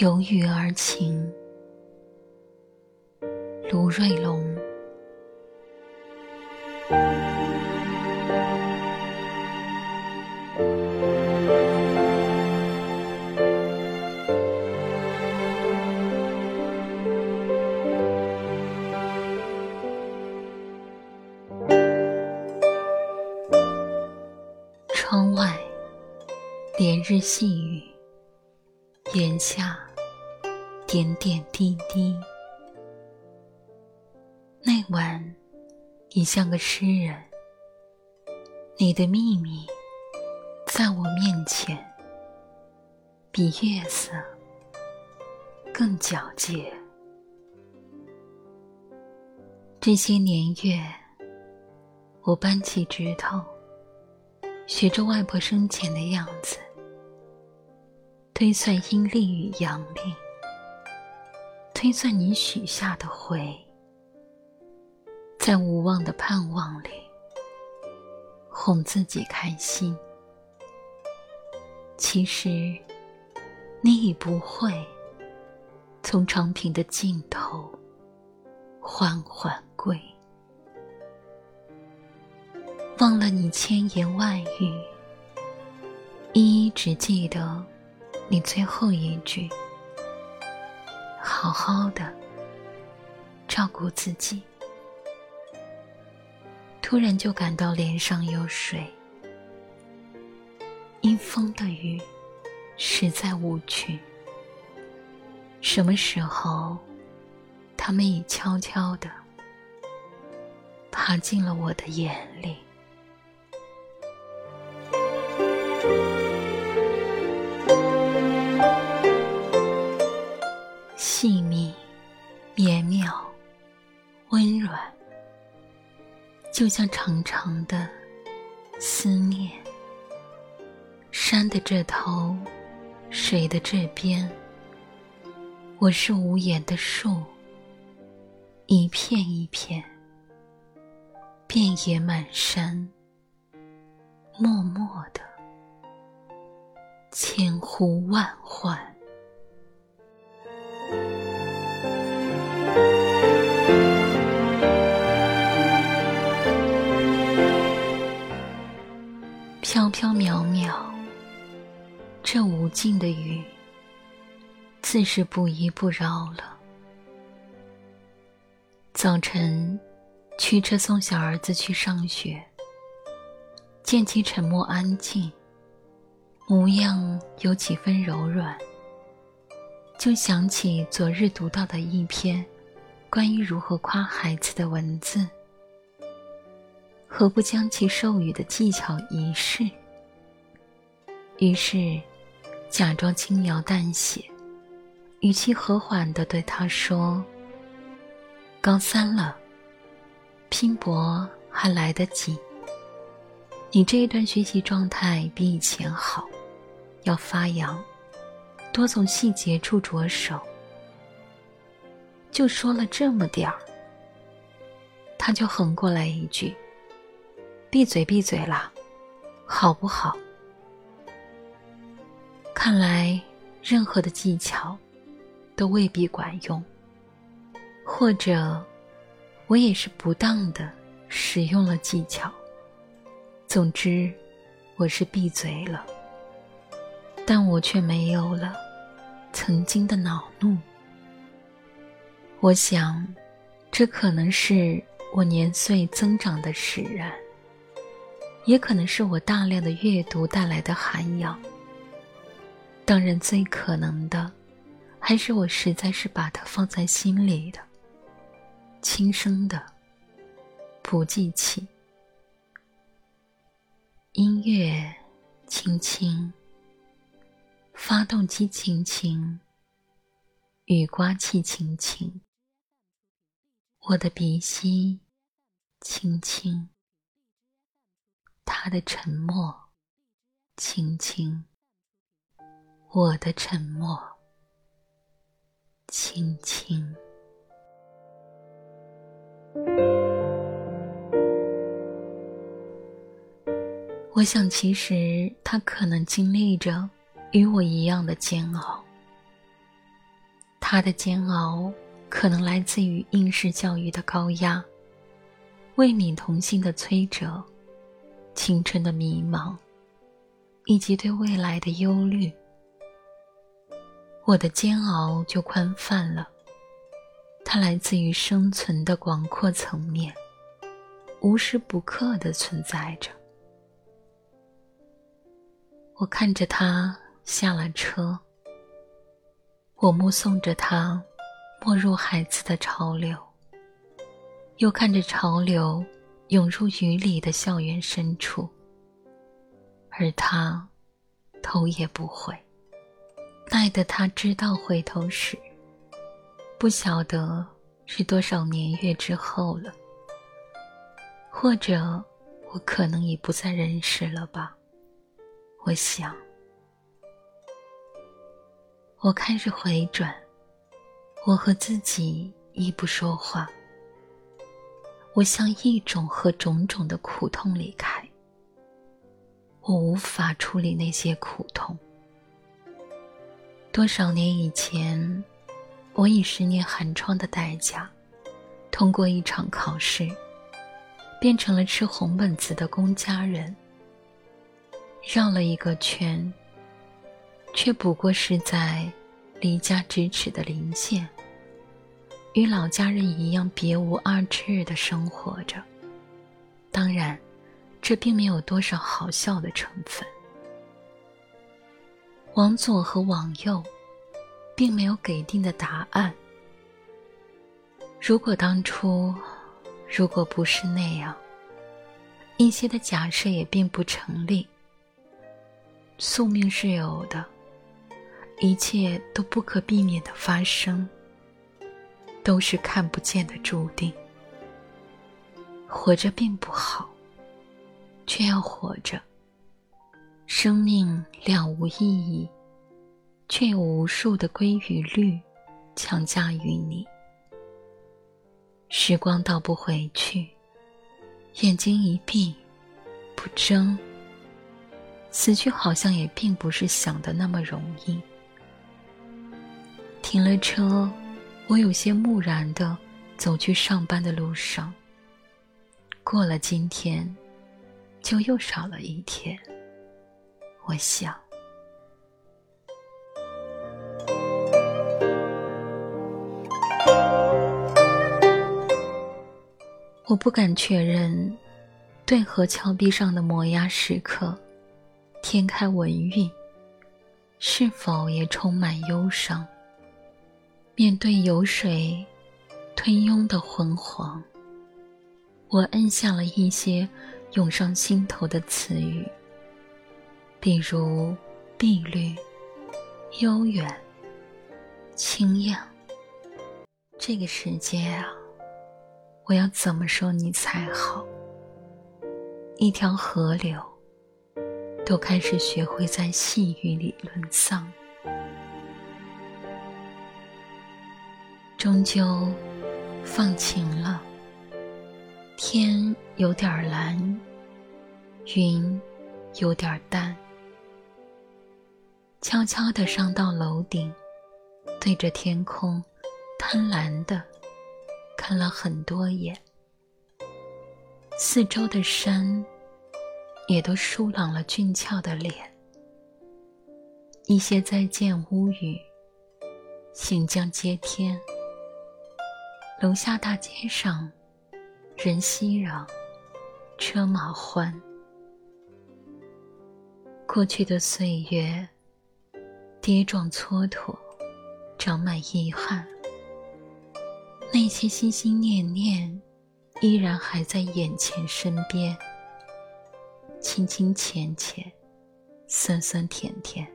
有雨而晴，卢瑞龙。窗外，连日细雨，檐下，点点滴滴。那晚，你像个诗人，你的秘密，在我面前，比月色更皎洁。这些年月，我扳起指头。学着外婆生前的样子，推算阴历与阳历，推算你许下的回，在无望的盼望里，哄自己开心。其实，你已不会从长平的尽头缓缓归。忘了你千言万语，一一只记得你最后一句：“好好的照顾自己。”突然就感到脸上有水，阴风的雨实在无趣。什么时候，他们已悄悄的爬进了我的眼里？就像长长的思念。山的这头，水的这边，我是无言的树，一片一片，遍野满山。默默的，千呼万唤，飘飘渺渺，这无尽的雨，自是不依不饶了。早晨，驱车送小儿子去上学。见其沉默安静，模样有几分柔软，就想起昨日读到的一篇关于如何夸孩子的文字。何不将其授予的技巧一试？于是，假装轻描淡写，语气和缓地对他说：“高三了，拼搏还来得及。”你这一段学习状态比以前好，要发扬，多从细节处着手。就说了这么点儿，他就横过来一句：“闭嘴，闭嘴啦，好不好？”看来任何的技巧都未必管用，或者我也是不当的使用了技巧。总之，我是闭嘴了，但我却没有了曾经的恼怒。我想，这可能是我年岁增长的使然，也可能是我大量的阅读带来的涵养。当然，最可能的，还是我实在是把它放在心里的，轻声的，不记起。音乐轻轻，发动机轻轻，雨刮器轻轻，我的鼻息轻轻，他的沉默轻轻，我的沉默轻轻。我想，其实他可能经历着与我一样的煎熬，他的煎熬可能来自于应试教育的高压，未泯同性的摧折，青春的迷茫，以及对未来的忧虑。我的煎熬就宽泛了，它来自于生存的广阔层面，无时不刻的存在着。我看着他下了车，我目送着他没入海子的潮流，又看着潮流涌入雨里的校园深处，而他头也不回。爱的他知道回头时，不晓得是多少年月之后了，或者我可能已不在人世了吧。我想，我开始回转，我和自己亦不说话。我向一种和种种的苦痛离开，我无法处理那些苦痛。多少年以前，我以十年寒窗的代价，通过一场考试，变成了吃红本子的公家人。绕了一个圈，却不过是在离家咫尺的邻县，与老家人一样别无二致的生活着。当然，这并没有多少好笑的成分。往左和往右，并没有给定的答案。如果当初，如果不是那样，一些的假设也并不成立。宿命是有的，一切都不可避免的发生，都是看不见的注定。活着并不好，却要活着。生命了无意义，却有无数的规与律强加于你。时光倒不回去，眼睛一闭，不睁。死去好像也并不是想的那么容易。停了车，我有些木然的走去上班的路上。过了今天，就又少了一天。我想，我不敢确认，对河峭壁上的摩崖石刻，天开文韵，是否也充满忧伤？面对有水吞拥的昏黄，我摁下了一些涌上心头的词语。比如，碧绿、悠远、清亮。这个世界啊，我要怎么说你才好？一条河流，都开始学会在细雨里沦丧。终究，放晴了，天有点蓝，云有点淡。悄悄地上到楼顶，对着天空，贪婪地看了很多眼。四周的山，也都疏朗了俊俏的脸。一些再见屋宇，行将接天。楼下大街上，人熙攘，车马欢。过去的岁月。跌撞蹉跎，长满遗憾。那些心心念念，依然还在眼前身边。清清浅浅，酸酸甜甜。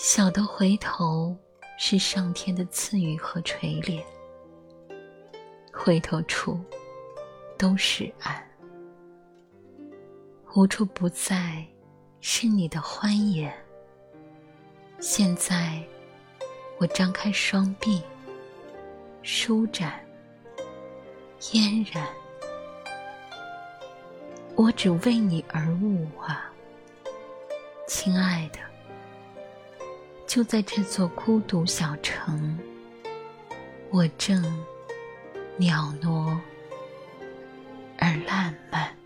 小的回头，是上天的赐予和垂怜。回头处，都是岸。无处不在，是你的欢颜。现在，我张开双臂，舒展，嫣然。我只为你而舞啊，亲爱的，就在这座孤独小城，我正袅娜而烂漫。